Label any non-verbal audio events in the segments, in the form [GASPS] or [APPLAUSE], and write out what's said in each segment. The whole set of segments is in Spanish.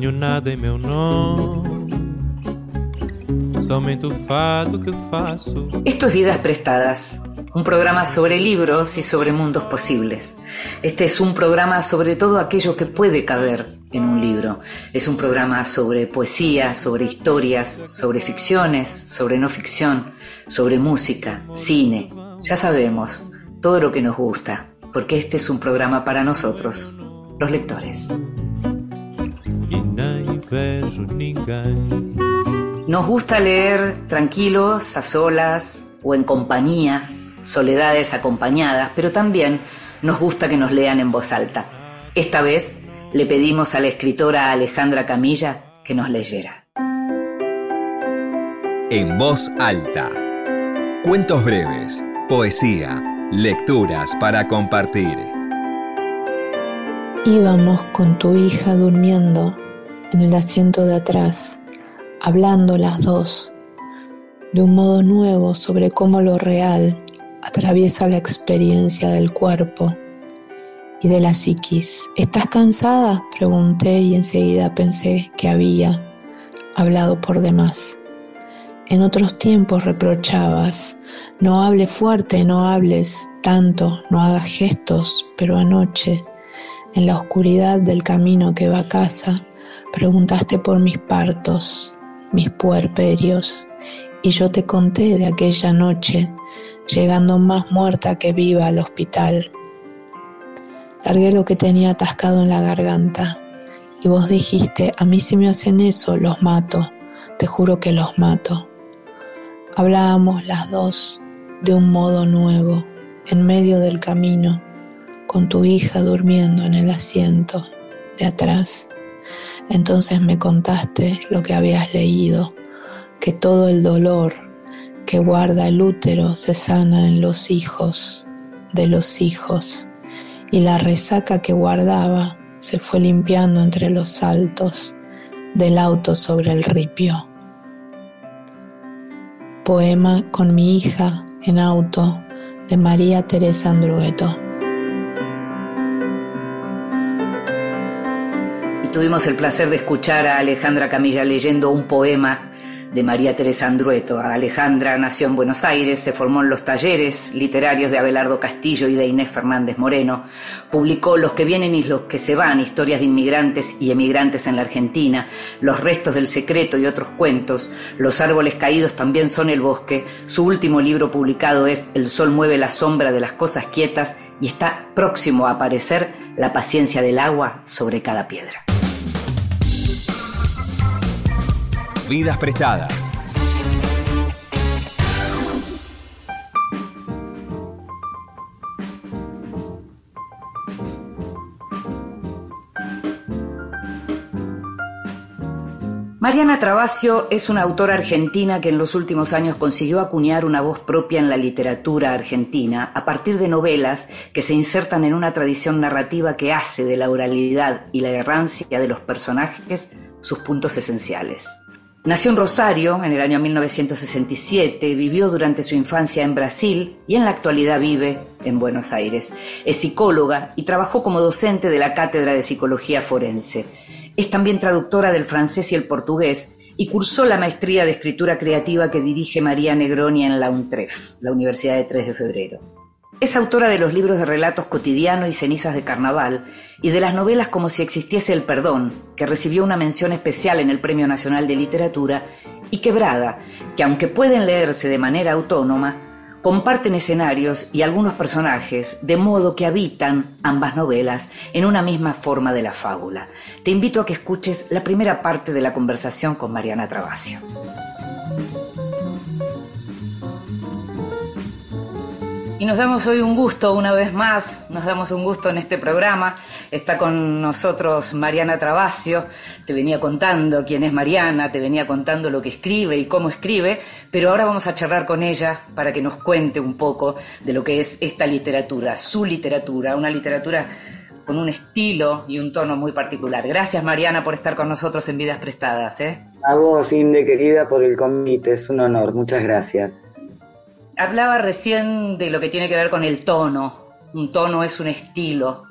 Nada em meu nome, somente o fado que faço. Esto es Vidas Prestadas, un programa sobre libros y sobre mundos posibles. Este es un programa sobre todo aquello que puede caber en un libro. Es un programa sobre poesía, sobre historias, sobre ficciones, sobre no ficción, sobre música, cine. Ya sabemos, todo lo que nos gusta, porque este es un programa para nosotros, los lectores. Nos gusta leer tranquilos, a solas o en compañía, soledades acompañadas, pero también nos gusta que nos lean en voz alta. Esta vez le pedimos a la escritora Alejandra Camilla que nos leyera. En voz alta. Cuentos breves, poesía, lecturas para compartir. Íbamos con tu hija durmiendo en el asiento de atrás, hablando las dos, de un modo nuevo sobre cómo lo real atraviesa la experiencia del cuerpo y de la psiquis. ¿Estás cansada? Pregunté y enseguida pensé que había hablado por demás. En otros tiempos reprochabas, no hables fuerte, no hables tanto, no hagas gestos, pero anoche, en la oscuridad del camino que va a casa, preguntaste por mis partos, mis puerperios, y yo te conté de aquella noche, llegando más muerta que viva al hospital. Largué lo que tenía atascado en la garganta, y vos dijiste, a mí si me hacen eso, los mato, te juro que los mato. Hablábamos las dos de un modo nuevo, en medio del camino, con tu hija durmiendo en el asiento de atrás. Entonces me contaste lo que habías leído, que todo el dolor que guarda el útero se sana en los hijos de los hijos, y la resaca que guardaba se fue limpiando entre los saltos del auto sobre el ripio poema con mi hija en auto de María Teresa Andrueto. Tuvimos el placer de escuchar a Alejandra Camilla leyendo un poema de María Teresa Andrueto. Alejandra nació en Buenos Aires, se formó en los talleres literarios de Abelardo Castillo y de Inés Fernández Moreno, publicó Los que vienen y los que se van, historias de inmigrantes y emigrantes en la Argentina, Los restos del secreto y otros cuentos, Los árboles caídos también son el bosque, su último libro publicado es El sol mueve la sombra de las cosas quietas y está próximo a aparecer La paciencia del agua sobre cada piedra. Vidas prestadas. Mariana Travasio es una autora argentina que en los últimos años consiguió acuñar una voz propia en la literatura argentina a partir de novelas que se insertan en una tradición narrativa que hace de la oralidad y la errancia de los personajes sus puntos esenciales. Nació en Rosario en el año 1967, vivió durante su infancia en Brasil y en la actualidad vive en Buenos Aires. Es psicóloga y trabajó como docente de la Cátedra de Psicología Forense. Es también traductora del francés y el portugués y cursó la maestría de escritura creativa que dirige María Negroni en la UNTREF, la Universidad de 3 de Febrero. Es autora de los libros de relatos cotidiano y cenizas de carnaval y de las novelas Como si existiese el perdón, que recibió una mención especial en el Premio Nacional de Literatura, y Quebrada, que aunque pueden leerse de manera autónoma, comparten escenarios y algunos personajes, de modo que habitan ambas novelas en una misma forma de la fábula. Te invito a que escuches la primera parte de la conversación con Mariana Travasio. Y nos damos hoy un gusto una vez más, nos damos un gusto en este programa. Está con nosotros Mariana Travasio, te venía contando quién es Mariana, te venía contando lo que escribe y cómo escribe, pero ahora vamos a charlar con ella para que nos cuente un poco de lo que es esta literatura, su literatura, una literatura con un estilo y un tono muy particular. Gracias Mariana por estar con nosotros en Vidas Prestadas. ¿eh? A vos, Inde, querida, por el convite, es un honor, muchas gracias. Hablaba recién de lo que tiene que ver con el tono. Un tono es un estilo.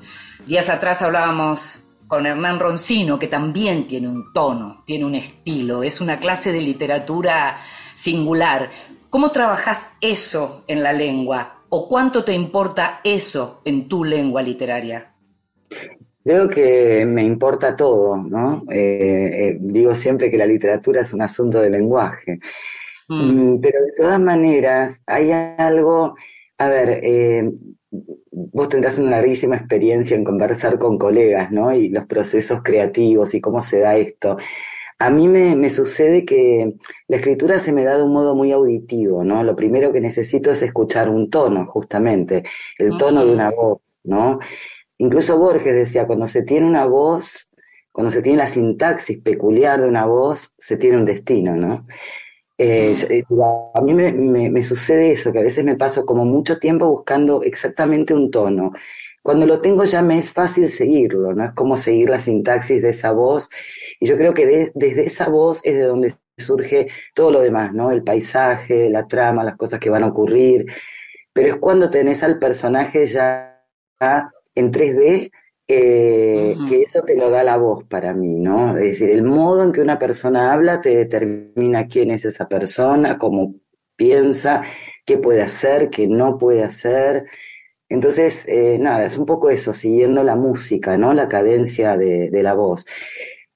Días atrás hablábamos con Hernán Roncino, que también tiene un tono, tiene un estilo, es una clase de literatura singular. ¿Cómo trabajas eso en la lengua? ¿O cuánto te importa eso en tu lengua literaria? Creo que me importa todo, ¿no? Eh, eh, digo siempre que la literatura es un asunto de lenguaje. Mm. Mm, pero de todas maneras, hay algo, a ver, eh, vos tendrás una larguísima experiencia en conversar con colegas, ¿no? Y los procesos creativos y cómo se da esto. A mí me, sucede que la escritura se me da de un modo muy auditivo, ¿no? Lo primero que necesito es escuchar un tono, justamente, el tono de una voz, ¿no? Incluso Borges decía, cuando se tiene una voz, cuando se tiene la sintaxis peculiar de una voz, se tiene un destino, ¿no? Eh, eh, a mí me, sucede eso, que a veces me paso como mucho tiempo buscando exactamente un tono. Cuando lo tengo ya me es fácil seguirlo, ¿no? Es como seguir la sintaxis de esa voz. Y yo creo que desde esa voz es de donde surge todo lo demás, ¿no? El paisaje, la trama, las cosas que van a ocurrir. Pero es cuando tenés al personaje ya en 3D eh, que eso te lo da la voz para mí, ¿no? Es decir, el modo en que una persona habla te determina quién es esa persona, cómo piensa, qué puede hacer, qué no puede hacer. Entonces, eh, nada, es un poco eso, siguiendo la música, ¿no? La cadencia de, la voz.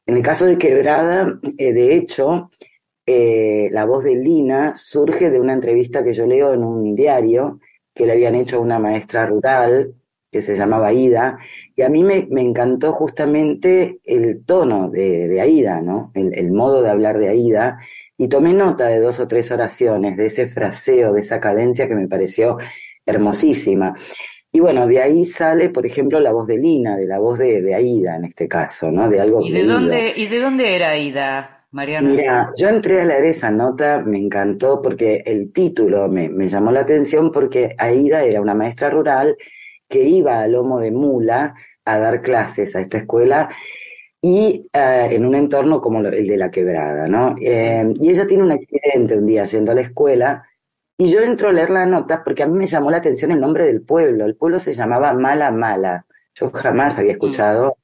En el caso de Quebrada, eh, de hecho, la voz de Lina surge de una entrevista que yo leo en un diario que le habían hecho a una maestra rural que se llamaba Aida, y a mí me, encantó justamente el tono de, Aida, ¿no? El, modo de hablar de Aida, y tomé nota de dos o tres oraciones, de ese fraseo, de esa cadencia que me pareció hermosísima. Y bueno, de ahí sale, por ejemplo, la voz de Lina, de la voz de, Aida en este caso, ¿no? De algo ¿Y de, dónde, ¿Y de dónde era Aida, Mariana? Mira, yo entré a leer esa nota, me encantó porque el título me, me llamó la atención porque Aida era una maestra rural que iba a lomo de mula a dar clases a esta escuela y eh, en un entorno como el de la quebrada, ¿no? Eh, y ella tiene un accidente un día yendo a la escuela y yo entro a leer la nota porque a mí me llamó la atención el nombre del pueblo. El pueblo se llamaba Mala Mala. Yo jamás había escuchado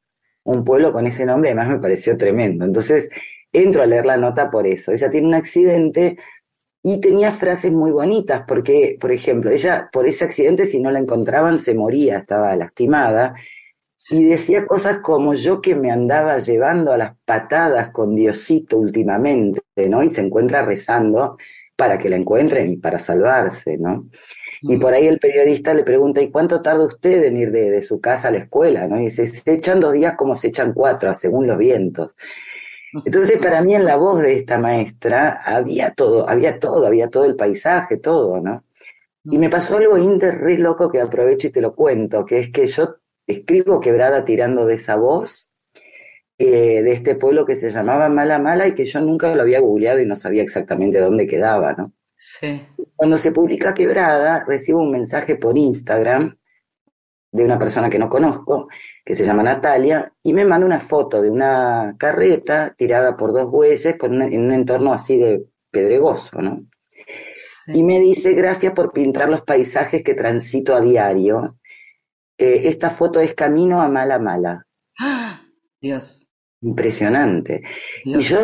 un pueblo con ese nombre, además me pareció tremendo. Entonces entro a leer la nota por eso. Ella tiene un accidente y tenía frases muy bonitas, porque, por ejemplo, ella por ese accidente, si no la encontraban, se moría, estaba lastimada, y decía cosas como yo que me andaba llevando a las patadas con Diosito últimamente, ¿no? Y se encuentra rezando para que la encuentren y para salvarse, ¿no? Y por ahí el periodista le pregunta, ¿y cuánto tarda usted en ir de, de su casa a la escuela? ¿no? Y dice, se echan dos días como se echan cuatro, según los vientos. Entonces, para mí en la voz de esta maestra había todo, había todo, había todo el paisaje, todo, ¿no? Y me pasó algo inter re loco que aprovecho y te lo cuento, que es que yo escribo quebrada tirando de esa voz eh, de este pueblo que se llamaba Mala Mala y que yo nunca lo había googleado y no sabía exactamente dónde quedaba, ¿no? Sí. Cuando se publica quebrada, recibo un mensaje por Instagram de una persona que no conozco, que se llama Natalia, y me manda una foto de una carreta tirada por dos bueyes con en un entorno así de pedregoso, ¿no? Y me dice, gracias por pintar los paisajes que transito a diario. Eh, esta foto es camino a Mala Mala. ¡Ah! [GASPS] Dios. Impresionante. Y yo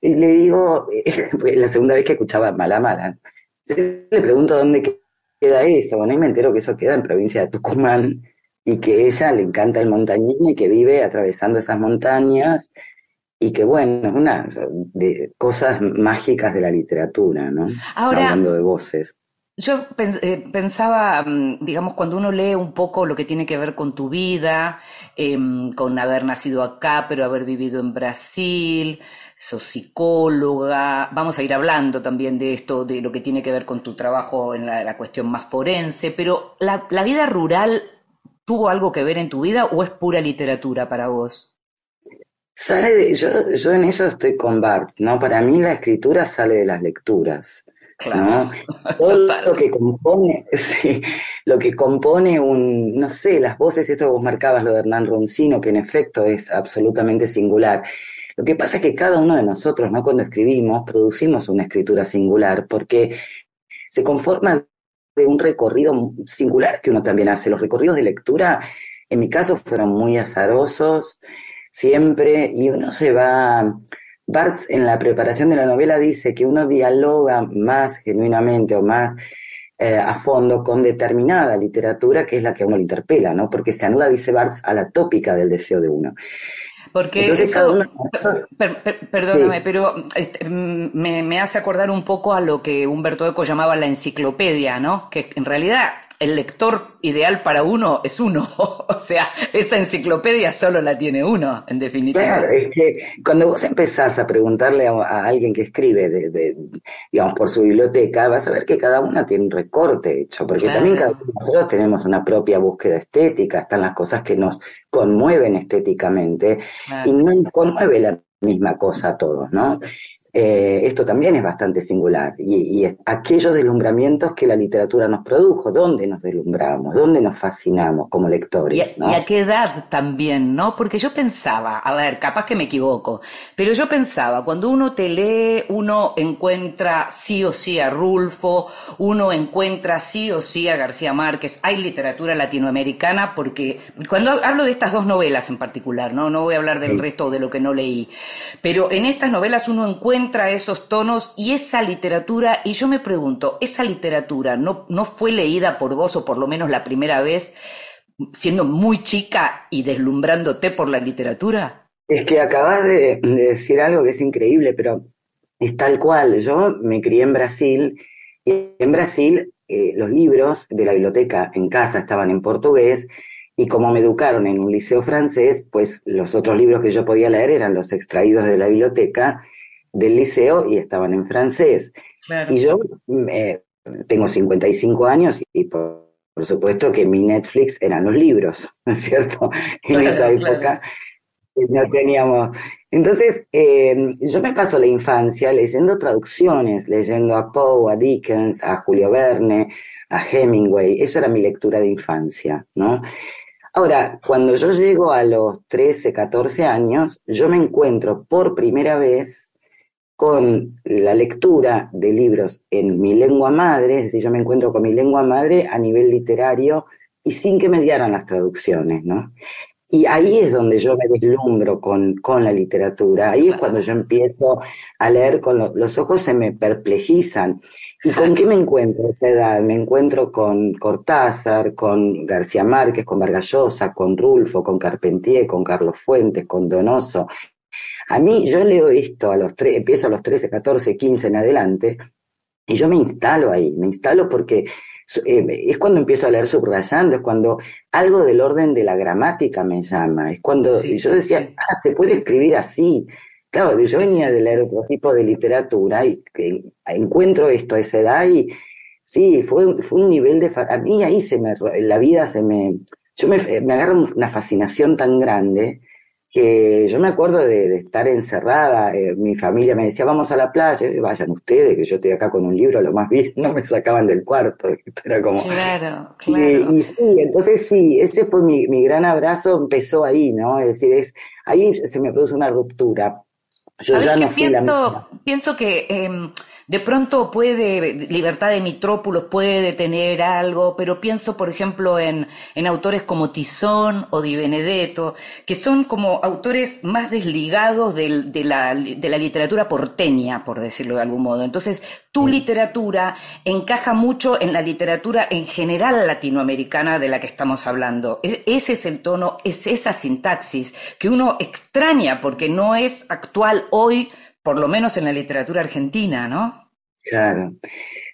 le digo, [LAUGHS] la segunda vez que escuchaba Mala Mala, le pregunto dónde queda eso, bueno, y me entero que eso queda en provincia de Tucumán y que ella le encanta el montañismo y que vive atravesando esas montañas y que bueno, es una de cosas mágicas de la literatura, ¿no? Ahora, Hablando de voces. Yo eh, pensaba, mm, digamos, cuando uno lee un poco lo que tiene que ver con tu vida, em, con haber nacido acá, pero haber vivido en Brasil, sos psicóloga, vamos a ir hablando también de esto, de lo que tiene que ver con tu trabajo en la, cuestión más forense, pero la, vida rural tuvo algo que ver en tu vida o es pura literatura para vos? Sale de, yo, yo en eso estoy con Bart, ¿no? Para mí la escritura sale de las lecturas. Claro. [LAUGHS] Todo lo que compone, [LAUGHS] sí, lo que compone un, no sé, las voces, esto que vos marcabas, lo de Hernán Roncino, que en efecto es absolutamente singular. Lo que pasa es que cada uno de nosotros, ¿no? Cuando escribimos, producimos una escritura singular, porque se conforma de un recorrido singular que uno también hace. Los recorridos de lectura en mi caso fueron muy azarosos, siempre, y uno se va... Bartz en la preparación de la novela dice que uno dialoga más genuinamente o más eh, a fondo con determinada literatura que es la que a uno le interpela, ¿no? Porque se anula, dice Bartz, a la tópica del deseo de uno. Porque eso, perdóname, pero este, me, hace acordar un poco a lo que Humberto Eco llamaba la enciclopedia, ¿no? Que en realidad el lector ideal para uno es uno. [LAUGHS] o sea, esa enciclopedia solo la tiene uno, en definitiva. Claro, es que cuando vos empezás a preguntarle a, alguien que escribe, de, digamos, por su biblioteca, vas a ver que cada una tiene un recorte hecho, porque también cada uno de nosotros tenemos una propia búsqueda estética, están las cosas que nos conmueven estéticamente y no nos conmueve la misma cosa a todos, ¿no? Eh, esto también es bastante singular. Y, aquellos deslumbramientos que la literatura nos produjo, ¿dónde nos deslumbramos? ¿Dónde nos fascinamos como lectores? Y a, qué edad también, ¿no? Porque yo pensaba, a ver, capaz que me equivoco, pero yo pensaba, cuando uno te lee, uno encuentra sí o sí a Rulfo, uno encuentra sí o sí a García Márquez, hay literatura latinoamericana, porque cuando hablo de estas dos novelas en particular, ¿no? No voy a hablar del resto de lo que no leí, pero en estas novelas uno encuentra encuentra esos tonos y esa literatura, y yo me pregunto, ¿esa literatura no, no fue leída por vos o por lo menos la primera vez siendo muy chica y deslumbrándote por la literatura? Es que acabas de, decir algo que es increíble, pero es tal cual. Yo me crié en Brasil y en Brasil eh, los libros de la biblioteca en casa estaban en portugués y como me educaron en un liceo francés, pues los otros libros que yo podía leer eran los extraídos de la biblioteca del liceo y estaban en francés. Y yo eh, tengo 55 años y por, supuesto que mi Netflix eran los libros, ¿no es cierto? [LAUGHS] En esa época no teníamos. Entonces, eh, yo me paso la infancia leyendo traducciones, leyendo a Poe, a Dickens, a Julio Verne, a Hemingway. Esa era mi lectura de infancia, ¿no? Ahora, cuando yo llego a los 13, 14 años, yo me encuentro por primera vez con la lectura de libros en mi lengua madre, es decir, yo me encuentro con mi lengua madre a nivel literario y sin que me dieran las traducciones, ¿no? Y ahí es donde yo me deslumbro con, con la literatura, ahí es cuando yo empiezo a leer con los ojos se me perplejizan. ¿Y con qué me encuentro a esa edad? Me encuentro con Cortázar, con García Márquez, con Vargallosa, con Rulfo, con Carpentier, con Carlos Fuentes, con Donoso, a mí, yo leo esto a los tres, empiezo a los 13, 14, 15 en adelante, y yo me instalo ahí, me instalo porque eh, es cuando empiezo a leer subrayando, es cuando algo del orden de la gramática me llama, es cuando yo decía, ah, se puede escribir así. Claro, yo venía de leer otro tipo de literatura y encuentro esto a esa edad y sí, fue, fue un nivel de... A mí ahí se me... La vida se me... Yo me, me agarro una fascinación tan grande que yo me acuerdo de, estar encerrada, eh, mi familia me decía, vamos a la playa, vayan ustedes, que yo estoy acá con un libro, lo más bien, [LAUGHS] no me sacaban del cuarto, era como... Claro, [LAUGHS] claro. Y, sí, entonces sí, ese fue mi, mi, gran abrazo, empezó ahí, ¿no? Es decir, es, ahí se me produce una ruptura. Yo ya no pienso, pienso que... De pronto puede, Libertad de Mitrópolos puede tener algo, pero pienso, por ejemplo, en, en autores como Tizón o Di Benedetto, que son como autores más desligados de, la, de la literatura porteña, por decirlo de algún modo. Entonces, tu mm. literatura encaja mucho en la literatura en general latinoamericana de la que estamos hablando. ese es el tono, es esa sintaxis que uno extraña porque no es actual hoy por lo menos en la literatura argentina, ¿no? Claro,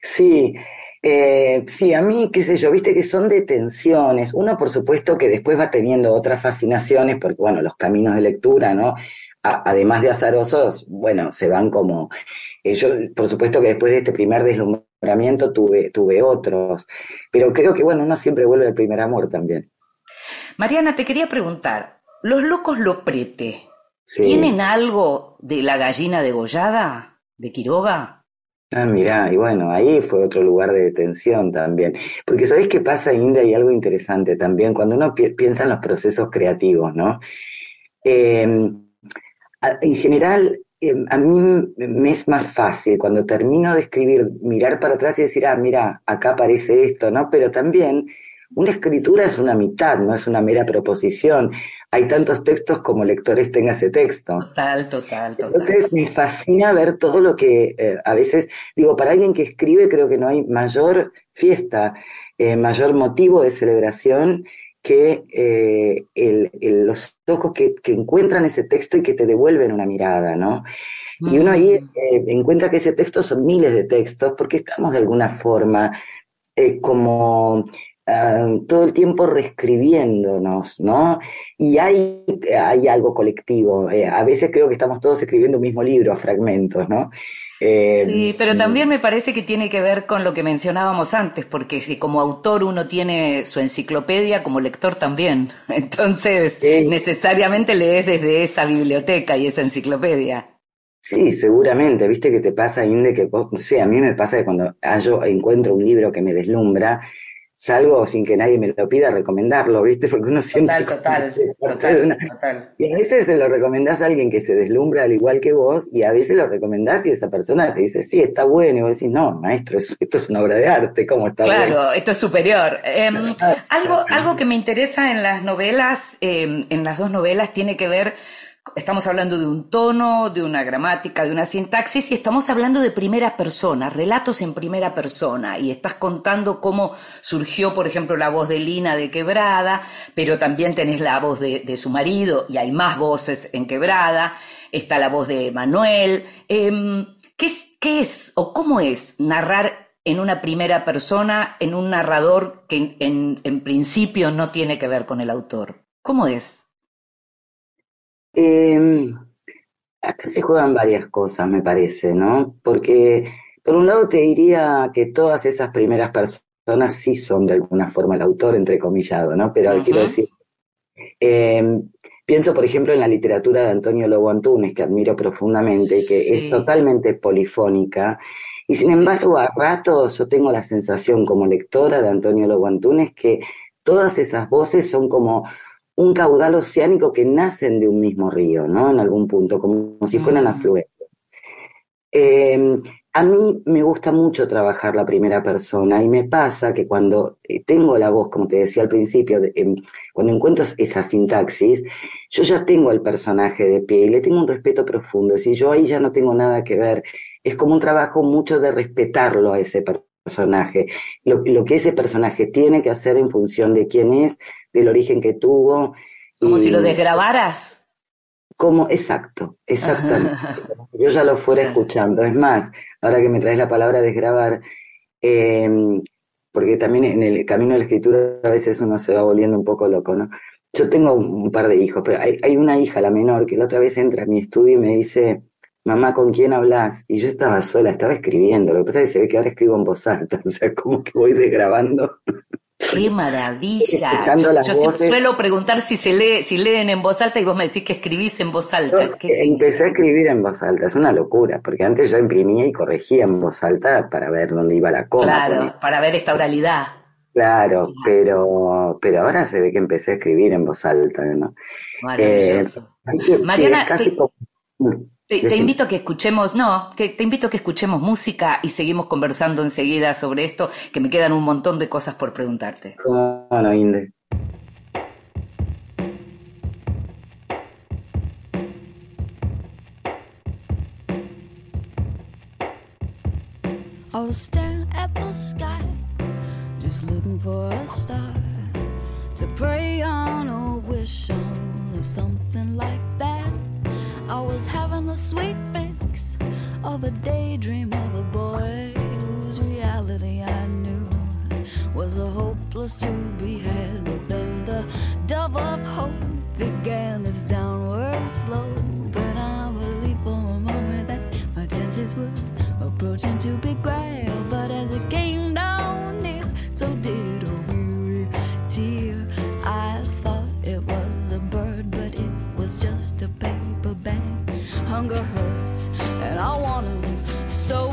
sí. Eh, sí, a mí, qué sé yo, viste que son detenciones. Uno, por supuesto, que después va teniendo otras fascinaciones, porque, bueno, los caminos de lectura, ¿no? además de azarosos, bueno, se van como... Eh, yo, por supuesto que después de este primer deslumbramiento tuve, tuve otros, pero creo que, bueno, uno siempre vuelve al primer amor también. Mariana, te quería preguntar, ¿los locos lo prete ¿Tienen algo de la gallina degollada de Quiroga? Ah, mirá, y bueno, ahí fue otro lugar de detención también. Porque ¿sabés qué pasa, India? Hay algo interesante también, cuando uno piensa en los procesos creativos, ¿no? Em, en general, em, a mí me es más fácil cuando termino de escribir, mirar para atrás y decir, ah, mira, acá aparece esto, ¿no? Pero también una escritura es una mitad, no es una mera proposición. Hay tantos textos como lectores tenga ese texto. Total, total, total. Entonces me fascina ver todo lo que eh, a veces, digo, para alguien que escribe creo que no hay mayor fiesta, eh, mayor motivo de celebración que eh, los ojos que, encuentran ese texto y que te devuelven una mirada, ¿no? Y uno ahí mm. encuentra que ese texto son miles de textos porque estamos de alguna forma como Ah, todo el tiempo reescribiéndonos, ¿no? Y hay, hay algo colectivo. Eh, a veces creo que estamos todos escribiendo un mismo libro a fragmentos, ¿no? Eh, sí, pero también me parece que tiene que ver con lo que mencionábamos antes, porque si como autor uno tiene su enciclopedia, como lector también. [LAUGHS] Entonces, necesariamente lees desde esa biblioteca y esa enciclopedia. Sí, seguramente, viste que te pasa, Inde, que no sé, a mí me pasa que cuando yo encuentro un libro que me deslumbra, salgo sin que nadie me lo pida a recomendarlo, ¿viste? Porque uno siente... Total, [LAUGHS] total, total, Y a veces se lo recomendás a alguien que se deslumbra al igual que vos, y a veces lo recomendás y esa persona te dice, sí, está bueno, y vos decís, no, maestro, esto es una obra de arte, ¿cómo está Claro, esto es superior. Em, [LAUGHS] algo, algo que me interesa en las novelas, em, en las dos novelas, tiene que ver Estamos hablando de un tono, de una gramática, de una sintaxis y estamos hablando de primera persona, relatos en primera persona. Y estás contando cómo surgió, por ejemplo, la voz de Lina de Quebrada, pero también tenés la voz de, su marido y hay más voces en Quebrada. Está la voz de Manuel. Em, ¿qué, es, ¿Qué es o cómo es narrar en una primera persona, en un narrador que en, en principio no tiene que ver con el autor? ¿Cómo es? Eh, acá se juegan varias cosas, me parece, ¿no? Porque, por un lado, te diría que todas esas primeras personas sí son de alguna forma el autor, entrecomillado, ¿no? Pero quiero decir, em, pienso, por ejemplo, en la literatura de Antonio Lobo Antunes, que admiro profundamente y que es totalmente polifónica. Y sin embargo, a ratos yo tengo la sensación como lectora de Antonio Lobo Antunes que todas esas voces son como un caudal oceánico que nacen de un mismo río, ¿no? En algún punto, como, si fueran afluentes. Em, a mí me gusta mucho trabajar la primera persona y me pasa que cuando eh, tengo la voz, como te decía al principio, em, cuando encuentro esa sintaxis, yo ya tengo el personaje de pie y le tengo un respeto profundo. Si yo ahí ya no tengo nada que ver, es como un trabajo mucho de respetarlo a ese personaje, lo, lo que ese personaje tiene que hacer en función de quién es, del origen que tuvo. Como si lo desgrabaras. Como, exacto, exactamente. [LAUGHS] Yo ya lo fuera escuchando. Es más, ahora que me traes la palabra desgrabar, em, porque también en el camino de la escritura a veces uno se va volviendo un poco loco, ¿no? Yo tengo un par de hijos, pero hay, hay una hija, la menor, que la otra vez entra a mi estudio y me dice, mamá, ¿con quién hablas? Y yo estaba sola, estaba escribiendo. Lo que pasa es que se ve que ahora escribo en voz alta, [LAUGHS] o sea, como que voy desgrabando. ¡Qué maravilla! Yo suelo preguntar si se lee, si leen en voz alta y vos me decís que escribís en voz alta. empecé a escribir en voz alta, es una locura, porque antes yo imprimía y corregía en voz alta para ver dónde iba la coma. Claro, para ver esta oralidad. Claro, pero, pero ahora se ve que empecé a escribir en voz alta, ¿no? Maravilloso. Eh, Mariana, te, invito a que escuchemos, no, que te invito a que escuchemos música y seguimos conversando enseguida sobre esto, que me quedan un montón de cosas por preguntarte. Bueno, Inde. I was staring at the sky, just looking for a star to pray on or wish on or something like that. I was having a sweet fix of a daydream of a boy whose reality I knew was a hopeless to be had. But then the dove of hope began its downward slope, and I believed for a moment that my chances were approaching to be grabbed. But as it came down near, so did hunger hurts, and I want them so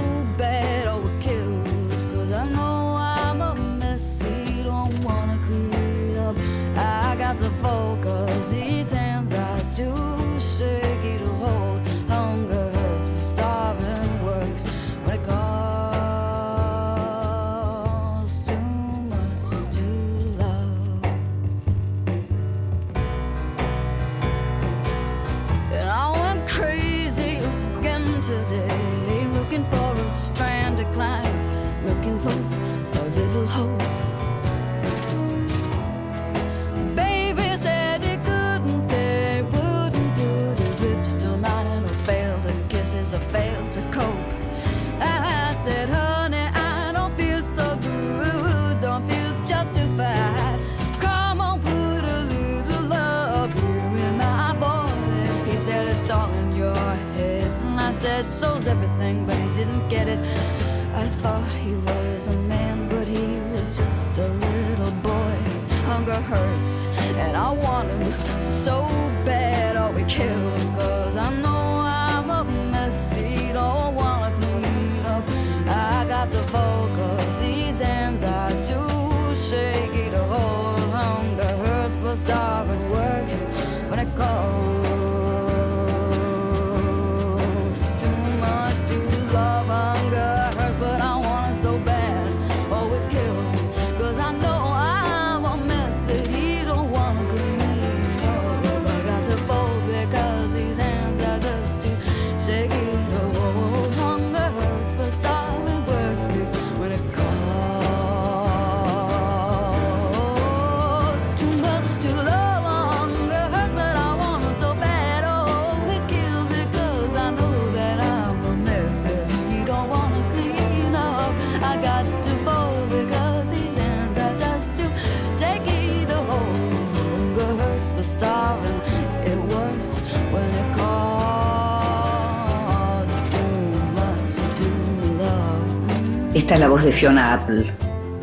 Esta es la voz de Fiona Apple,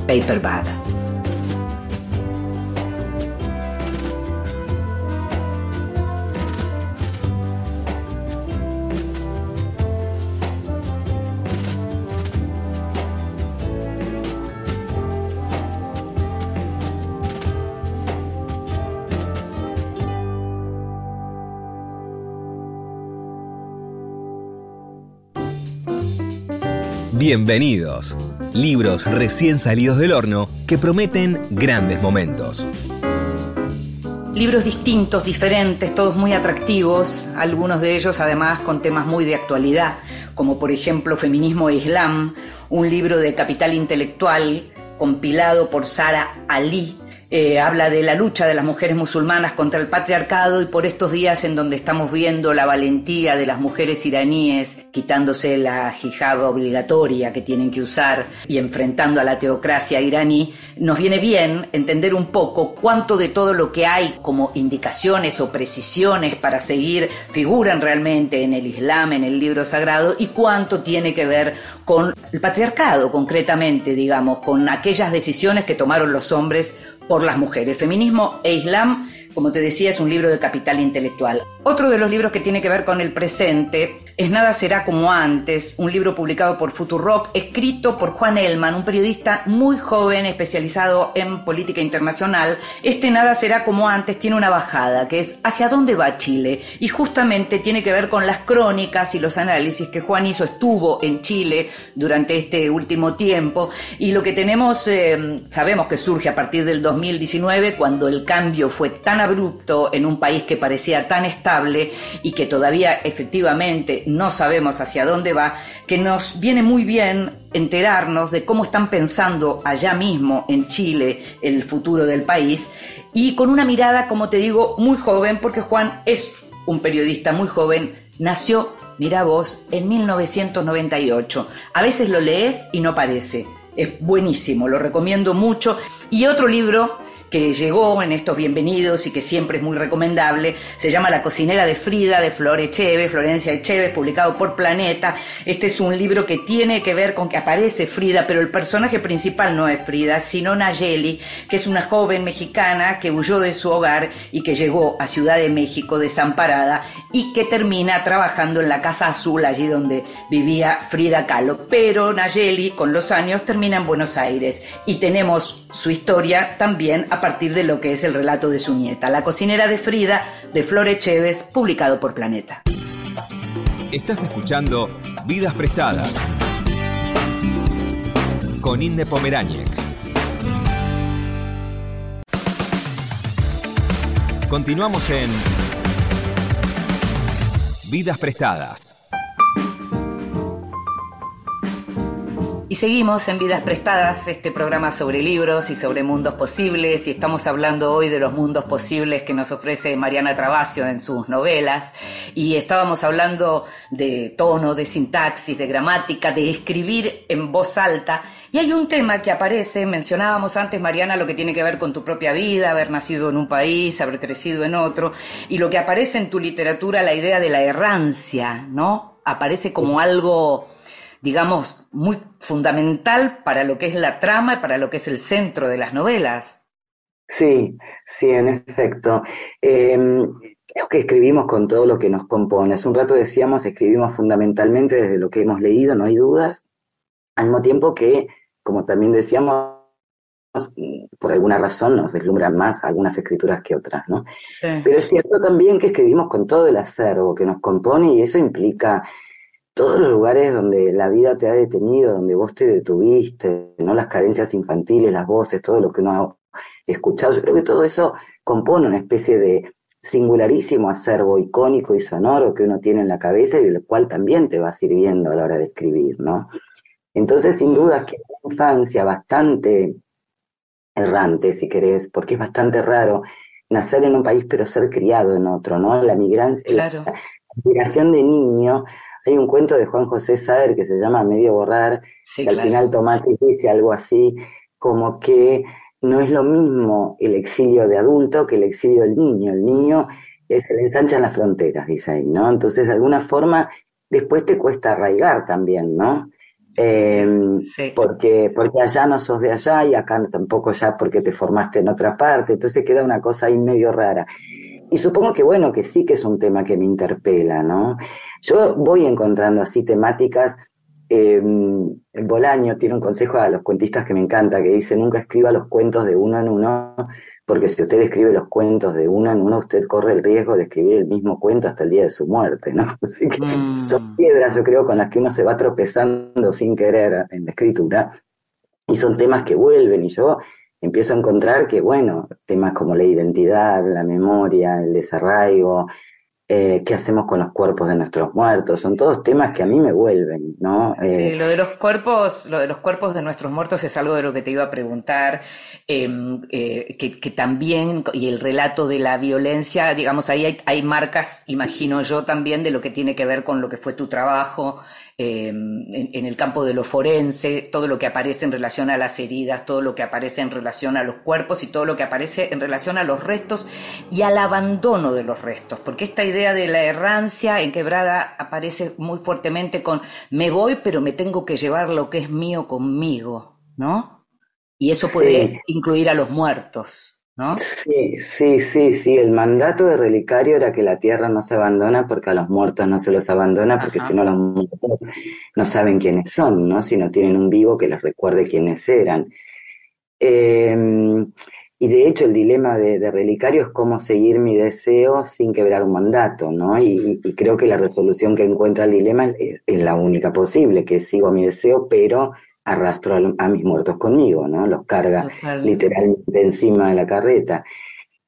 Paper Bienvenidos. Libros recién salidos del horno que prometen grandes momentos. Libros distintos, diferentes, todos muy atractivos, algunos de ellos además con temas muy de actualidad, como por ejemplo Feminismo e Islam, un libro de capital intelectual compilado por Sara Ali. Eh, habla de la lucha de las mujeres musulmanas contra el patriarcado y por estos días en donde estamos viendo la valentía de las mujeres iraníes quitándose la hijab obligatoria que tienen que usar y enfrentando a la teocracia iraní, nos viene bien entender un poco cuánto de todo lo que hay como indicaciones o precisiones para seguir figuran realmente en el Islam, en el libro sagrado y cuánto tiene que ver con el patriarcado concretamente, digamos, con aquellas decisiones que tomaron los hombres por las mujeres. Feminismo e Islam, como te decía, es un libro de capital intelectual. Otro de los libros que tiene que ver con el presente es Nada será como antes, un libro publicado por Futurock, escrito por Juan Elman, un periodista muy joven especializado en política internacional. Este Nada será como antes tiene una bajada, que es ¿Hacia dónde va Chile? Y justamente tiene que ver con las crónicas y los análisis que Juan hizo, estuvo en Chile durante este último tiempo. Y lo que tenemos, eh, sabemos que surge a partir del 2019, cuando el cambio fue tan abrupto en un país que parecía tan estable y que todavía efectivamente no sabemos hacia dónde va, que nos viene muy bien enterarnos de cómo están pensando allá mismo en Chile el futuro del país y con una mirada, como te digo, muy joven, porque Juan es un periodista muy joven, nació, mira vos, en 1998. A veces lo lees y no parece. Es buenísimo, lo recomiendo mucho. Y otro libro que llegó en estos bienvenidos y que siempre es muy recomendable. Se llama La cocinera de Frida, de Flor Echeve, Florencia Echeve, publicado por Planeta. Este es un libro que tiene que ver con que aparece Frida, pero el personaje principal no es Frida, sino Nayeli, que es una joven mexicana que huyó de su hogar y que llegó a Ciudad de México desamparada y que termina trabajando en la Casa Azul, allí donde vivía Frida Kahlo. Pero Nayeli, con los años, termina en Buenos Aires y tenemos su historia también a partir de lo que es el relato de su nieta, La cocinera de Frida, de Flor Echeves, publicado por Planeta. Estás escuchando Vidas Prestadas con Inde Pomeráñez. Continuamos en Vidas Prestadas. Y seguimos en Vidas Prestadas, este programa sobre libros y sobre mundos posibles, y estamos hablando hoy de los mundos posibles que nos ofrece Mariana Travasio en sus novelas, y estábamos hablando de tono, de sintaxis, de gramática, de escribir en voz alta, y hay un tema que aparece, mencionábamos antes, Mariana, lo que tiene que ver con tu propia vida, haber nacido en un país, haber crecido en otro, y lo que aparece en tu literatura, la idea de la errancia, ¿no? Aparece como algo digamos, muy fundamental para lo que es la trama y para lo que es el centro de las novelas. Sí, sí, en efecto. Eh, creo que escribimos con todo lo que nos compone. Hace un rato decíamos, escribimos fundamentalmente desde lo que hemos leído, no hay dudas, al mismo tiempo que, como también decíamos, por alguna razón nos deslumbran más algunas escrituras que otras, ¿no? Sí. Pero es cierto también que escribimos con todo el acervo que nos compone y eso implica todos los lugares donde la vida te ha detenido, donde vos te detuviste, ¿no? Las cadencias infantiles, las voces, todo lo que uno ha escuchado. Yo creo que todo eso compone una especie de singularísimo acervo icónico y sonoro que uno tiene en la cabeza y del cual también te va sirviendo a la hora de escribir, ¿no? Entonces, sin duda es que una infancia bastante errante, si querés, porque es bastante raro nacer en un país pero ser criado en otro, ¿no? La migrancia, Claro. la migración de niño. Hay un cuento de Juan José Saer que se llama Medio Borrar, Sí, que al final Tomás dice algo así como que no es lo mismo el exilio de adulto que el exilio del niño. El niño se le ensanchan las fronteras, dice ahí, ¿no? Entonces, de alguna forma, después te cuesta arraigar también, ¿no? Eh, Sí. porque, porque allá no sos de allá y acá tampoco ya porque te formaste en otra parte, entonces queda una cosa ahí medio rara. Y supongo que bueno, que sí que es un tema que me interpela, ¿no? Yo voy encontrando así temáticas. eh, el Bolaño tiene un consejo a los cuentistas que me encanta, que dice, nunca escriba los cuentos de uno en uno, porque si usted escribe los cuentos de uno en uno, usted corre el riesgo de escribir el mismo cuento hasta el día de su muerte, ¿no? [LAUGHS] Así que Mm. son piedras, yo creo, con las que uno se va tropezando sin querer en la escritura, y son temas que vuelven, y yo empiezo a encontrar que, bueno, temas como la identidad, la memoria, el desarraigo, eh, qué hacemos con los cuerpos de nuestros muertos, son todos temas que a mí me vuelven, ¿no? Eh, Sí, lo de los cuerpos, lo de los cuerpos de nuestros muertos es algo de lo que te iba a preguntar, eh, eh, que, que también, y el relato de la violencia, digamos, ahí hay, hay marcas, imagino yo también, de lo que tiene que ver con lo que fue tu trabajo eh, en, en el campo de lo forense, todo lo que aparece en relación a las heridas, todo lo que aparece en relación a los cuerpos y todo lo que aparece en relación a los restos y al abandono de los restos, porque esta idea de la errancia en quebrada aparece muy fuertemente con me voy pero me tengo que llevar lo que es mío conmigo, ¿no? Y eso puede Sí. incluir a los muertos, ¿no? Sí, sí, sí, sí. El mandato de relicario era que la tierra no se abandona porque a los muertos no se los abandona, porque si no los muertos no saben quiénes son, ¿no? Si no tienen un vivo que les recuerde quiénes eran. Eh, y de hecho el dilema de, de relicario es cómo seguir mi deseo sin quebrar un mandato, ¿no? Y creo que la resolución que encuentra el dilema es, es la única posible, que sigo mi deseo, pero arrastro a, a mis muertos conmigo, ¿no? Los carga Total. literalmente encima de la carreta.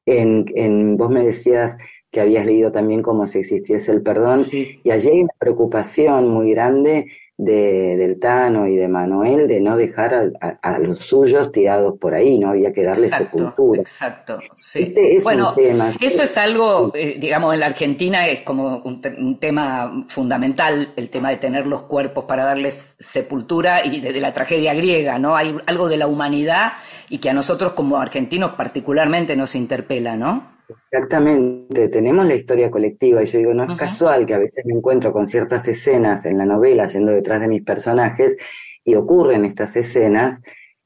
En, en, vos me decías que habías leído también como si existiese el perdón, Sí, y allí hay una preocupación muy grande de, del Tano y de Manuel de no dejar a, a- a los suyos tirados por ahí, no había que darle exacto, sepultura. exacto, sí. Este es Bueno, un tema. Eso es algo, eh, digamos, en la Argentina es como un, un tema fundamental, el tema de tener los cuerpos para darles sepultura y de, de la tragedia griega, ¿no? Hay algo de la humanidad y que a nosotros como argentinos particularmente nos interpela, ¿no? Exactamente, tenemos la historia colectiva y yo digo, no es casual que a veces me encuentro con ciertas escenas en la novela yendo detrás de mis personajes y ocurren estas escenas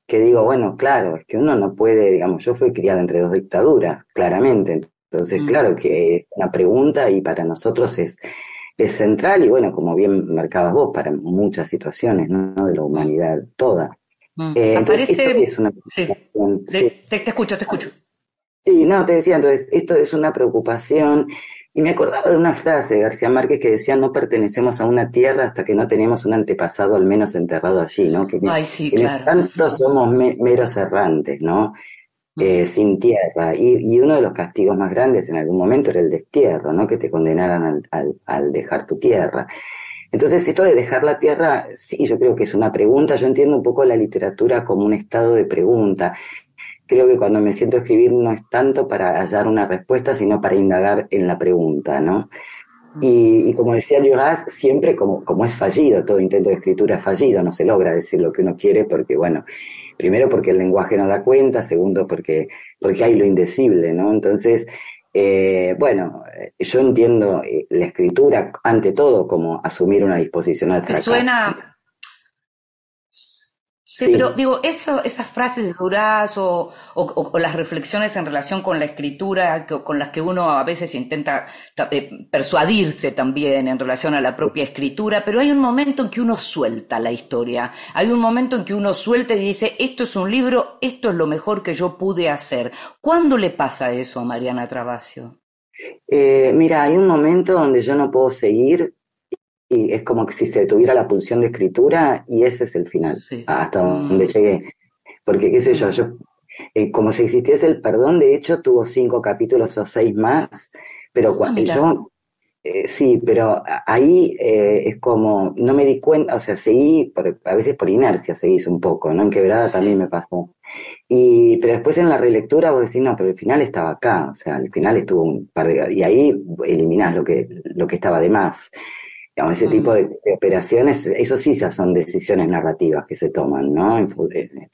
que digo, bueno, claro, es que uno no puede, digamos, yo fui criada entre dos dictaduras, claramente, entonces Mm. claro que es una pregunta y para nosotros es, es central y bueno, como bien marcabas vos, para muchas situaciones, ¿no? De la humanidad toda. Mm. Eh, entonces esto es una sí. te, te escucho, te escucho. Sí, no, te decía, entonces, esto es una preocupación. Y me acordaba de una frase de García Márquez que decía, no pertenecemos a una tierra hasta que no tenemos un antepasado al menos enterrado allí, ¿no? Que, Ay, sí, que claro. tanto somos me- meros errantes, ¿no? Eh, sin tierra. Y, y uno de los castigos más grandes en algún momento era el destierro, ¿no? Que te condenaran al, al, al dejar tu tierra. Entonces, esto de dejar la tierra, sí, yo creo que es una pregunta. Yo entiendo un poco la literatura como un estado de pregunta. Creo que cuando me siento a escribir no es tanto para hallar una respuesta, sino para indagar en la pregunta, ¿no? Y, y como decía Lloras, siempre como, como es fallido, todo intento de escritura es fallido, no se logra decir lo que uno quiere porque, bueno, primero porque el lenguaje no da cuenta, segundo porque, porque hay lo indecible, ¿no? Entonces, eh, bueno, eh, yo entiendo eh, la escritura ante todo como asumir una disposición al ¿Te fracaso. suena? Sí, pero digo, eso, esas frases de Duraz o, o- o- o las reflexiones en relación con la escritura, que- con las que uno a veces intenta ta- eh, persuadirse también en relación a la propia escritura, pero hay un momento en que uno suelta la historia, hay un momento en que uno suelta y dice, esto es un libro, esto es lo mejor que yo pude hacer. ¿Cuándo le pasa eso a Mariana Travasio? Eh, mira, hay un momento donde yo no puedo seguir y es como que si se tuviera la pulsión de escritura y ese es el final, Sí. hasta Mm. donde llegué. Porque, qué sé yo, yo eh, como si existiese el perdón, de hecho tuvo cinco capítulos o seis más, pero Ah, mira. yo, eh, sí, pero ahí eh, es como, no me di cuenta, o sea, seguí, por- a veces por inercia seguís un poco, ¿no? En Quebrada Sí. también me pasó. Y, pero después en la relectura vos decís, no, pero el final estaba acá, o sea, el final estuvo un par de... Y ahí eliminás lo que, lo que estaba de más. Digamos, ese tipo de, de operaciones, eso sí ya son decisiones narrativas que se toman, ¿no? En fu- en-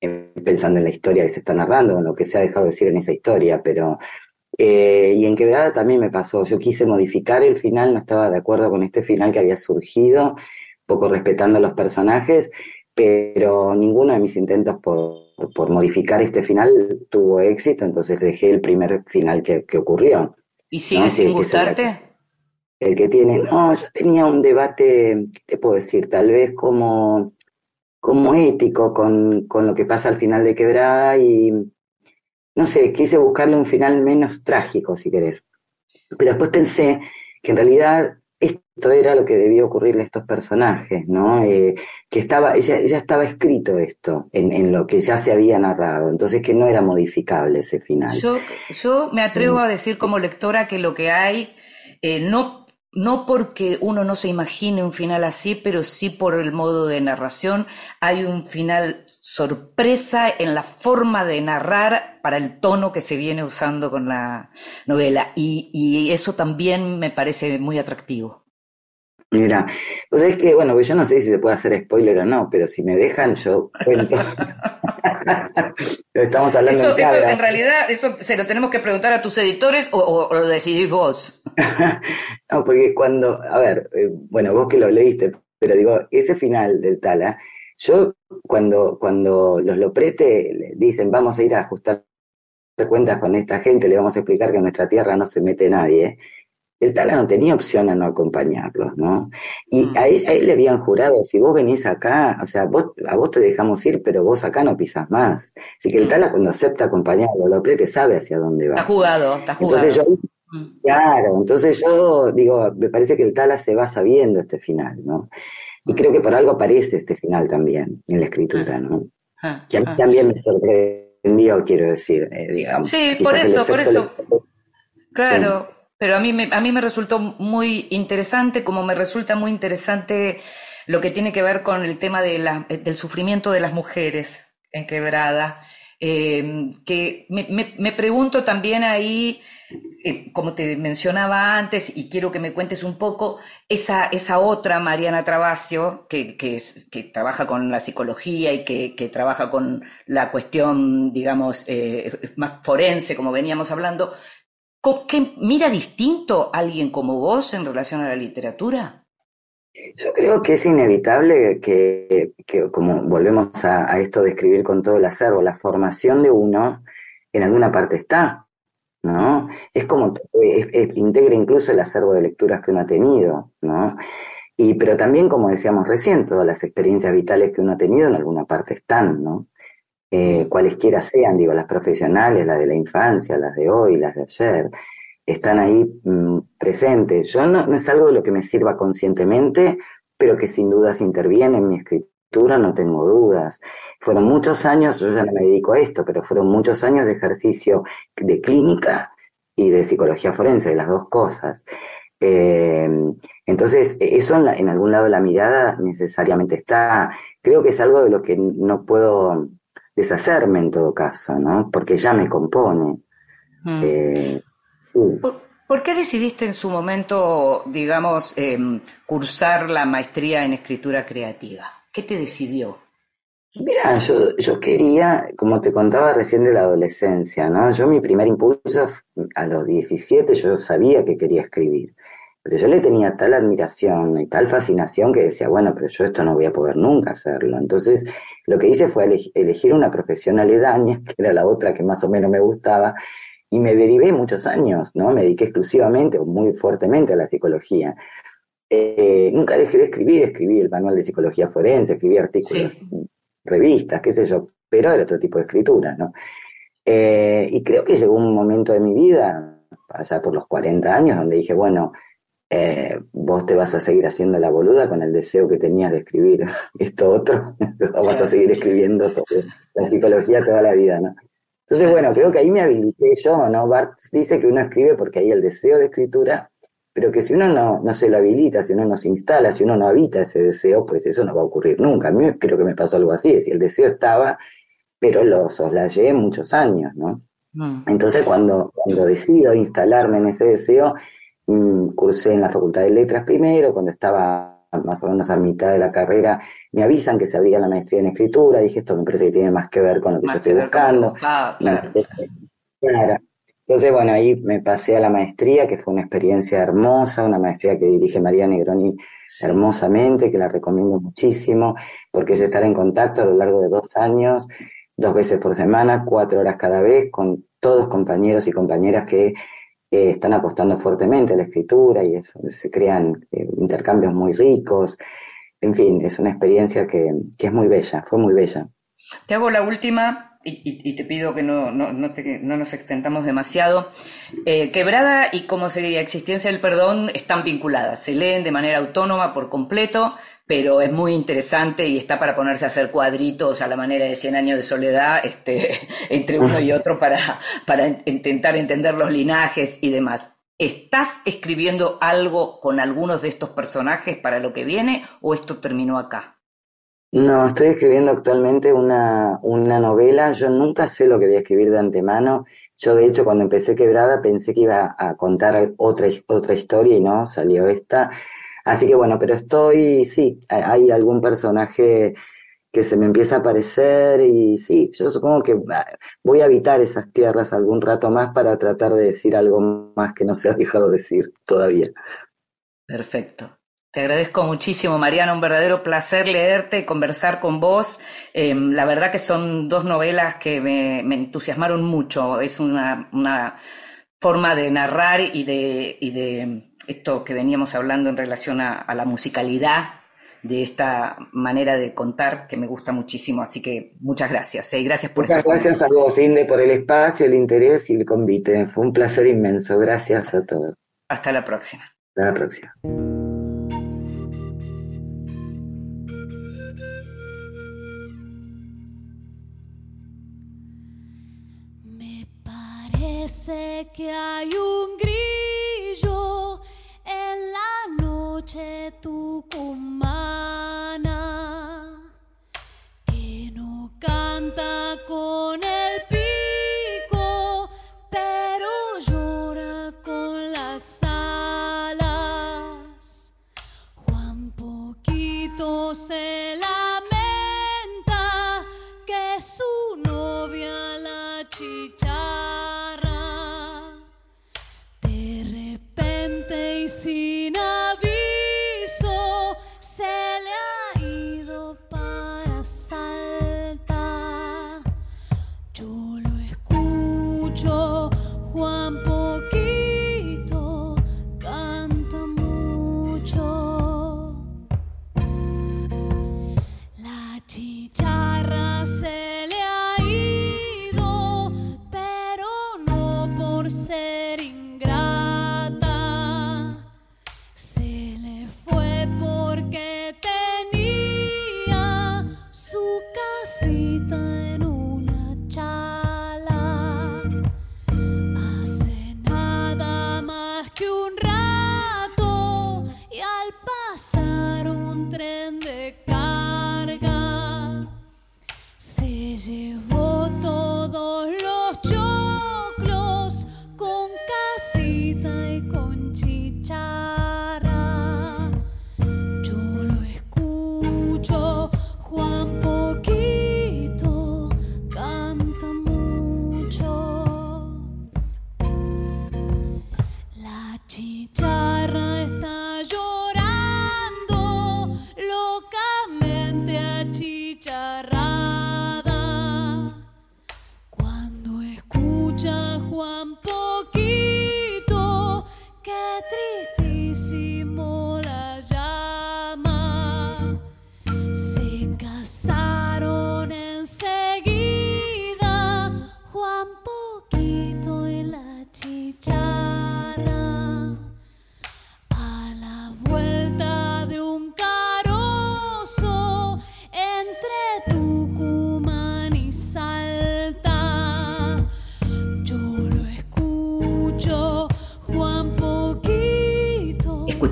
en- pensando en la historia que se está narrando, en lo que se ha dejado decir en esa historia, pero... eh, y en Quebrada también me pasó, yo quise modificar el final, no estaba de acuerdo con este final que había surgido, poco respetando a los personajes, pero ninguno de mis intentos por, por modificar este final tuvo éxito, entonces dejé el primer final que, que ocurrió. ¿Y sigue No, sin sí, gustarte? El que tiene, no, yo tenía un debate, ¿qué te puedo decir? Tal vez como, como ético con, con lo que pasa al final de Quebrada y, no sé, quise buscarle un final menos trágico, si querés. Pero después pensé que en realidad esto era lo que debía ocurrirle a estos personajes, ¿no? Eh, que estaba, ya, ya estaba escrito esto en, en lo que ya se había narrado, entonces que no era modificable ese final. Yo, yo me atrevo Mm. a decir como lectora que lo que hay, eh, no, no porque uno no se imagine un final así, pero sí por el modo de narración, hay un final sorpresa en la forma de narrar para el tono que se viene usando con la novela. Y, y eso también me parece muy atractivo. Mira, pues es que, bueno, yo no sé si se puede hacer spoiler o no, pero si me dejan, yo cuento. [LAUGHS] Estamos hablando Eso, en eso, en realidad, eso se lo tenemos que preguntar a tus editores o, o- o lo decidís vos. [LAUGHS] No, porque cuando, a ver, eh, bueno, vos que lo leíste, pero digo, ese final del Tala, yo cuando, cuando los Loprete le dicen vamos a ir a ajustar cuentas con esta gente, le vamos a explicar que en nuestra tierra no se mete nadie, el Tala no tenía opción a no acompañarlos, ¿no? Y Mm. a él, a él le habían jurado, si vos venís acá, o sea, vos, a vos te dejamos ir, pero vos acá no pisas más. Así que el Mm. Tala cuando acepta acompañar a los Loprete sabe hacia dónde va. Está jugado, está jugado. Entonces yo Mm. Claro, entonces yo digo, me parece que el Tala se va sabiendo este final, ¿no? Y creo que por algo aparece este final también en la escritura, ¿no? Ah, Que a mí ah. también me sorprendió, quiero decir, eh, digamos. Sí, por eso, por eso. Claro, pero a mí me, a mí me resultó muy interesante, como me resulta muy interesante lo que tiene que ver con el tema de la, del sufrimiento de las mujeres en quebrada. Eh, que me, me- me pregunto también ahí, eh, como te mencionaba antes, y quiero que me cuentes un poco, esa, esa otra Mariana Travasio, que, que, es- que trabaja con la psicología y que, que trabaja con la cuestión, digamos, eh, más forense, como veníamos hablando, ¿Co- ¿Qué mira distinto alguien como vos en relación a la literatura? Yo creo que es inevitable que, que como volvemos a, esto de escribir con todo el acervo, la formación de uno en alguna parte está, ¿no? Es como, integra incluso el acervo de lecturas que uno ha tenido, ¿no? Y, pero también, como decíamos recién, todas las experiencias vitales que uno ha tenido en alguna parte están, ¿no? Eh, cualesquiera sean, digo, las profesionales, las de la infancia, las de hoy, las de ayer, están ahí mm, presentes. Yo no, es algo de lo que me sirva conscientemente, pero que sin dudas interviene en mi escritura, no tengo dudas. Fueron muchos años, yo ya no me dedico a esto, pero fueron muchos años de ejercicio de clínica y de psicología forense, de las dos cosas. Eh, entonces, eso en, en algún lado de la mirada necesariamente está. Creo que es algo de lo que no puedo deshacerme en todo caso, ¿no? Porque ya me compone. Mm. Eh, sí. ¿Por, por qué decidiste en su momento, digamos, em, cursar la maestría en escritura creativa? ¿Qué te decidió? Mira, yo, yo quería, como te contaba recién de la adolescencia, ¿no? Yo mi primer impulso a los 17 yo sabía que quería escribir, pero yo le tenía tal admiración y tal fascinación que decía, bueno, pero yo esto no voy a poder nunca hacerlo. Entonces, lo que hice fue ele- elegir una profesión aledaña, [LAUGHS] que era la otra que más o menos me gustaba, y me derivé muchos años, ¿no? Me dediqué exclusivamente o muy fuertemente a la psicología. Eh, nunca dejé de escribir, escribí el manual de psicología forense, escribí artículos, revistas, qué sé yo, pero era otro tipo de escritura, ¿no? Eh, y creo que llegó un momento de mi vida, allá por los 40 años, donde dije, bueno, eh, vos te vas a seguir haciendo la boluda con el deseo que tenías de escribir [LAUGHS] esto otro, o [LAUGHS] vas a seguir escribiendo sobre la psicología toda la vida, ¿no? Entonces, bueno, creo que ahí me habilité yo, ¿no? Bart dice que uno escribe porque hay el deseo de escritura, pero que si uno no, no se lo habilita, si uno no se instala, si uno no habita ese deseo, pues eso no va a ocurrir nunca. A mí creo que me pasó algo así, es decir, el deseo estaba, pero lo soslayé muchos años, ¿no? Mm. Entonces, cuando, cuando decido instalarme en ese deseo, mm, cursé en la Facultad de Letras primero, cuando estaba más o menos a mitad de la carrera, me avisan que se abría la maestría en escritura, dije, esto me parece que tiene más que ver con lo que Más yo estoy buscando. claro. claro. Entonces, bueno, ahí me pasé a la maestría, que fue una experiencia hermosa, una maestría que dirige María Negroni hermosamente, que la recomiendo muchísimo, porque es estar en contacto a lo largo de dos años, dos veces por semana, cuatro horas cada vez, con todos compañeros y compañeras que están apostando fuertemente a la escritura y eso, se crean eh, intercambios muy ricos. En fin, es una experiencia que, que es muy bella, fue muy bella. Te hago la última y, te pido que no, no, no, te- no nos extendamos demasiado. Eh, quebrada y como se diría, existencia del perdón están vinculadas, se leen de manera autónoma por completo, pero es muy interesante y está para ponerse a hacer cuadritos a la manera de Cien años de soledad [LAUGHS] este, entre uno y otro para, para in- intentar entender los linajes y demás. ¿Estás escribiendo algo con algunos de estos personajes para lo que viene o esto terminó acá? No, estoy escribiendo actualmente una, una novela. Yo nunca sé lo que voy a escribir de antemano. Yo, de hecho, cuando empecé Quebrada pensé que iba a contar otra, otra historia y no, salió esta. Así que bueno, pero estoy, sí, hay algún personaje que se me empieza a aparecer y sí, yo supongo que ah, voy a habitar esas tierras algún rato más para tratar de decir algo más que no se ha [LAUGHS] dejado decir todavía. Perfecto. Te agradezco muchísimo, Mariana, un verdadero placer leerte, conversar con vos. Eh, la verdad que son dos novelas que me, me entusiasmaron mucho. Es una, una forma de narrar y de, y de esto que veníamos hablando en relación a, a la musicalidad de esta manera de contar que me gusta muchísimo. Así que muchas gracias. eh, y gracias por Muchas gracias a vos, Inde, por el espacio, el interés y el convite. Fue un placer inmenso. Gracias a todos. Hasta la próxima. Hasta la próxima. Parece que hay un grillo noche tucumana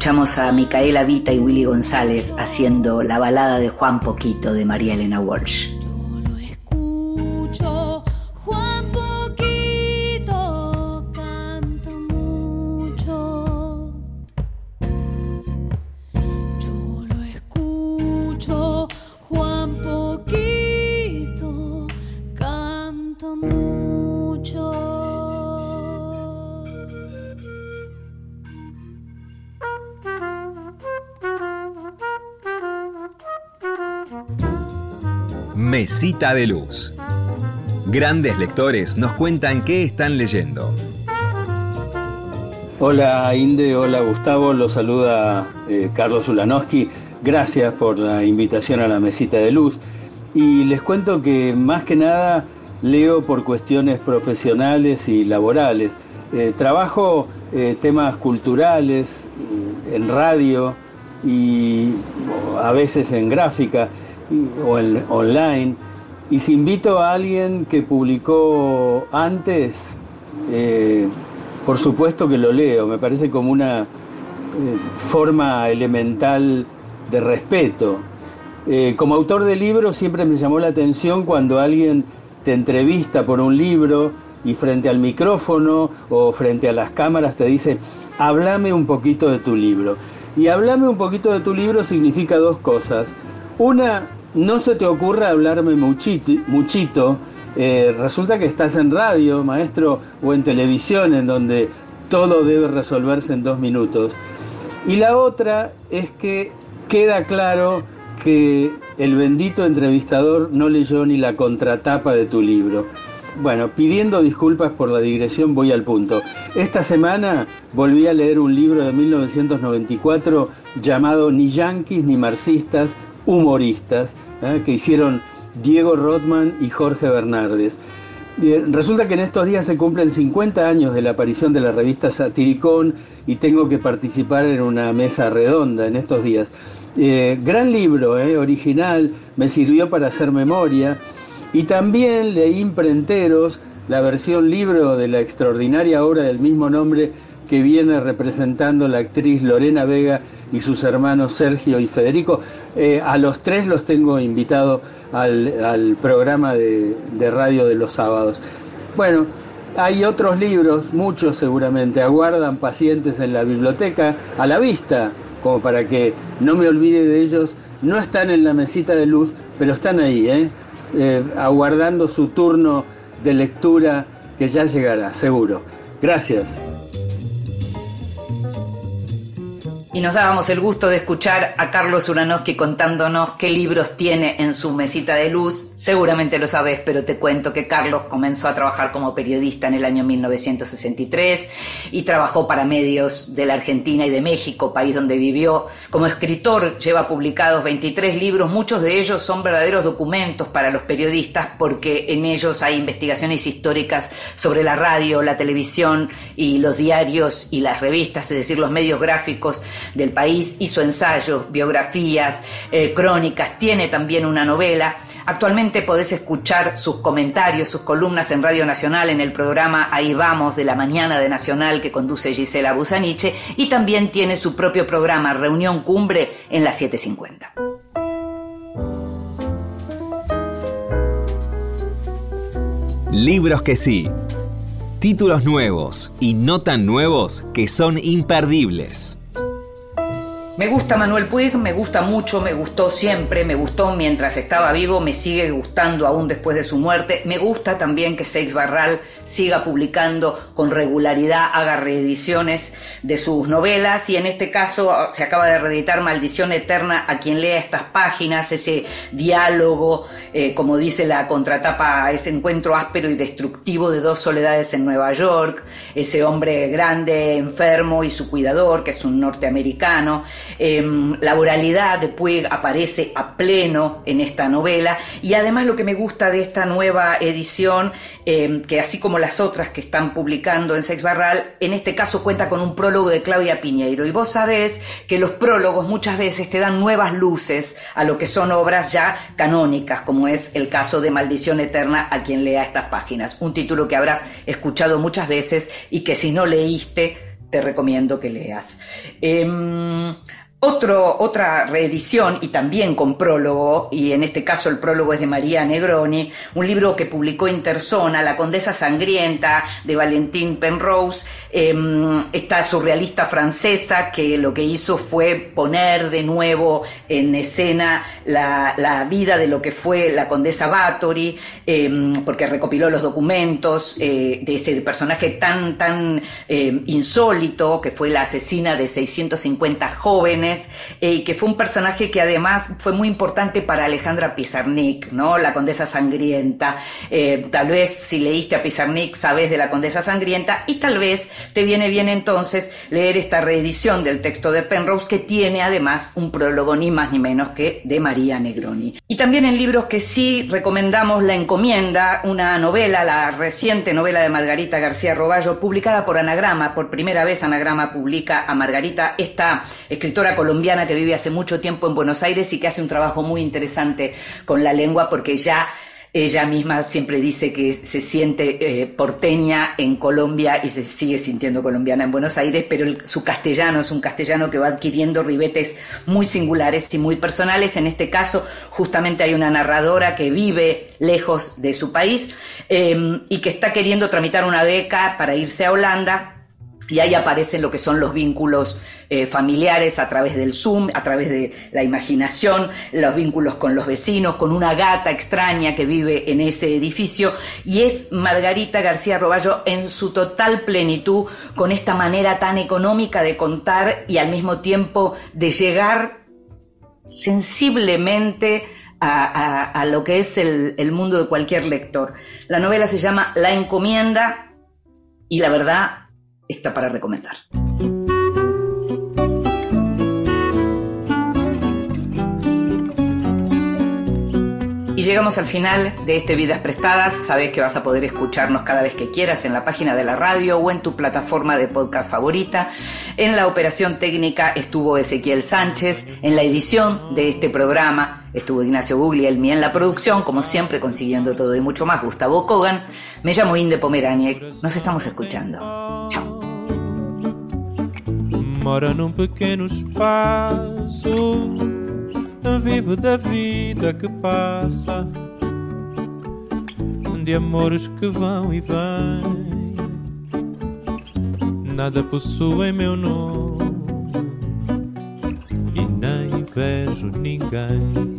Escuchamos a Micaela Vita y Willy González haciendo la balada de Juan Poquito de María Elena Walsh. Mesita de Luz. Grandes lectores nos cuentan qué están leyendo. Hola Inde, hola Gustavo, los saluda eh, Carlos Ulanowski. Gracias por la invitación a la mesita de luz. Y les cuento que más que nada leo por cuestiones profesionales y laborales. Eh, trabajo eh, temas culturales mm, en radio y a veces en gráfica o en online. Y si invito a alguien que publicó antes, eh, por supuesto que lo leo, me parece como una eh, forma elemental de respeto. Eh, como autor de libros siempre me llamó la atención cuando alguien te entrevista por un libro y frente al micrófono o frente a las cámaras te dice, háblame un poquito de tu libro. Y háblame un poquito de tu libro significa dos cosas. Una, no se te ocurra hablarme muchito, eh, resulta que estás en radio, maestro, o en televisión, en donde todo debe resolverse en dos minutos. Y la otra es que queda claro que el bendito entrevistador no leyó ni la contratapa de tu libro. Bueno, pidiendo disculpas por la digresión, voy al punto. Esta semana volví a leer un libro de 1994 llamado Ni yanquis ni marxistas, humoristas, ¿eh? que hicieron Diego Rothman y Jorge Bernardes. Eh, Resulta que en estos días se cumplen 50 años de la aparición de la revista Satiricón y tengo que participar en una mesa redonda en estos días. Eh, gran libro, original, me sirvió para hacer memoria y también leí imprenteros la versión libro de la extraordinaria obra del mismo nombre que viene representando la actriz Lorena Vega y sus hermanos Sergio y Federico. Eh, a los tres los tengo invitados al, programa de, de radio de los sábados. Bueno, hay otros libros, muchos seguramente, aguardan pacientes en la biblioteca a la vista, como para que no me olvide de ellos. No están en la mesita de luz, pero están ahí, ¿eh? Eh, aguardando su turno de lectura que ya llegará, seguro. Gracias. Y nos dábamos el gusto de escuchar a Carlos Uranowski contándonos qué libros tiene en su mesita de luz. Seguramente lo sabes, pero te cuento que Carlos comenzó a trabajar como periodista en el año 1963 y trabajó para medios de la Argentina y de México, país donde vivió. Como escritor lleva publicados 23 libros, muchos de ellos son verdaderos documentos para los periodistas porque en ellos hay investigaciones históricas sobre la radio, la televisión y los diarios y las revistas, es decir, los medios gráficos del país, hizo ensayos, biografías, eh, crónicas, tiene también una novela. Actualmente podés escuchar sus comentarios, sus columnas en Radio Nacional en el programa Ahí vamos de la mañana de Nacional que conduce Gisela Busaniche y también tiene su propio programa Reunión Cumbre en las 750. Libros que sí. Títulos nuevos y no tan nuevos que son imperdibles. Me gusta Manuel Puig, me gusta mucho, me gustó siempre, me gustó mientras estaba vivo, me sigue gustando aún después de su muerte. Me gusta también que Seix Barral siga publicando con regularidad, haga reediciones de sus novelas y en este caso ah, se acaba de reeditar Maldición Eterna a quien lea estas páginas, ese diálogo, eh, como dice la contratapa, ese encuentro áspero y destructivo de dos soledades en Nueva York, ese hombre grande, enfermo y su cuidador, que es un norteamericano. Em, la oralidad de Puig aparece a pleno en esta novela. Y además lo que me gusta de esta nueva edición, em, que así como las otras que están publicando en Sex Barral, en este caso cuenta con un prólogo de Claudia Piñeiro. Y vos sabés que los prólogos muchas veces te dan nuevas luces a lo que son obras ya canónicas, como es el caso de Maldición Eterna a quien lea estas páginas, un título que habrás escuchado muchas veces y que si no leíste te recomiendo que leas. Em, otro, otra reedición y también con prólogo, y en este caso el prólogo es de María Negroni, un libro que publicó Interzona, La Condesa Sangrienta, de Valentín Penrose, eh, esta surrealista francesa que lo que hizo fue poner de nuevo en escena la, la vida de lo que fue la Condesa Bathory, eh, porque recopiló los documentos eh, de ese personaje tan, tan eh, insólito, que fue la asesina de 650 jóvenes, eh, y que fue un personaje que además fue muy importante para Alejandra Pizarnik, ¿no? La Condesa Sangrienta. Eh, tal vez si leíste a Pizarnik sabes de la Condesa Sangrienta y tal vez te viene bien entonces leer esta reedición del texto de Penrose que tiene además un prólogo ni más ni menos que de María Negroni. Y también en libros que sí recomendamos La Encomienda, una novela, la reciente novela de Margarita García Roballo, publicada por Anagrama. Por primera vez Anagrama publica a Margarita, esta escritora colombiana que vive hace mucho tiempo en Buenos Aires y que hace un trabajo muy interesante con la lengua porque ya ella misma siempre dice que se siente eh, porteña en Colombia y se sigue sintiendo colombiana en Buenos Aires, pero su castellano es un castellano que va adquiriendo ribetes muy singulares y muy personales. En este caso, justamente hay una narradora que vive lejos de su país eh, y que está queriendo tramitar una beca para irse a Holanda y ahí aparecen lo que son los vínculos eh, familiares a través del Zoom, a través de la imaginación, los vínculos con los vecinos, con una gata extraña que vive en ese edificio. Y es Margarita García Roballo en su total plenitud, con esta manera tan económica de contar y al mismo tiempo de llegar sensiblemente a, a- a lo que es el, el mundo de cualquier lector. La novela se llama La Encomienda y la verdad está para recomendar. Y llegamos al final de este Vidas Prestadas. Sabes que vas a poder escucharnos cada vez que quieras en la página de la radio o en tu plataforma de podcast favorita. En la operación técnica estuvo Ezequiel Sánchez. En la edición de este programa estuvo Ignacio Guglielmi. En la producción, como siempre, consiguiendo todo y mucho más, Gustavo Kogan. Me llamo Inde Pomeraniec. Nos estamos escuchando. Chao. Mora num pequeno espaço, vivo da vida que passa, de amores que vão e vêm. Nada possui meu nome e nem vejo ninguém.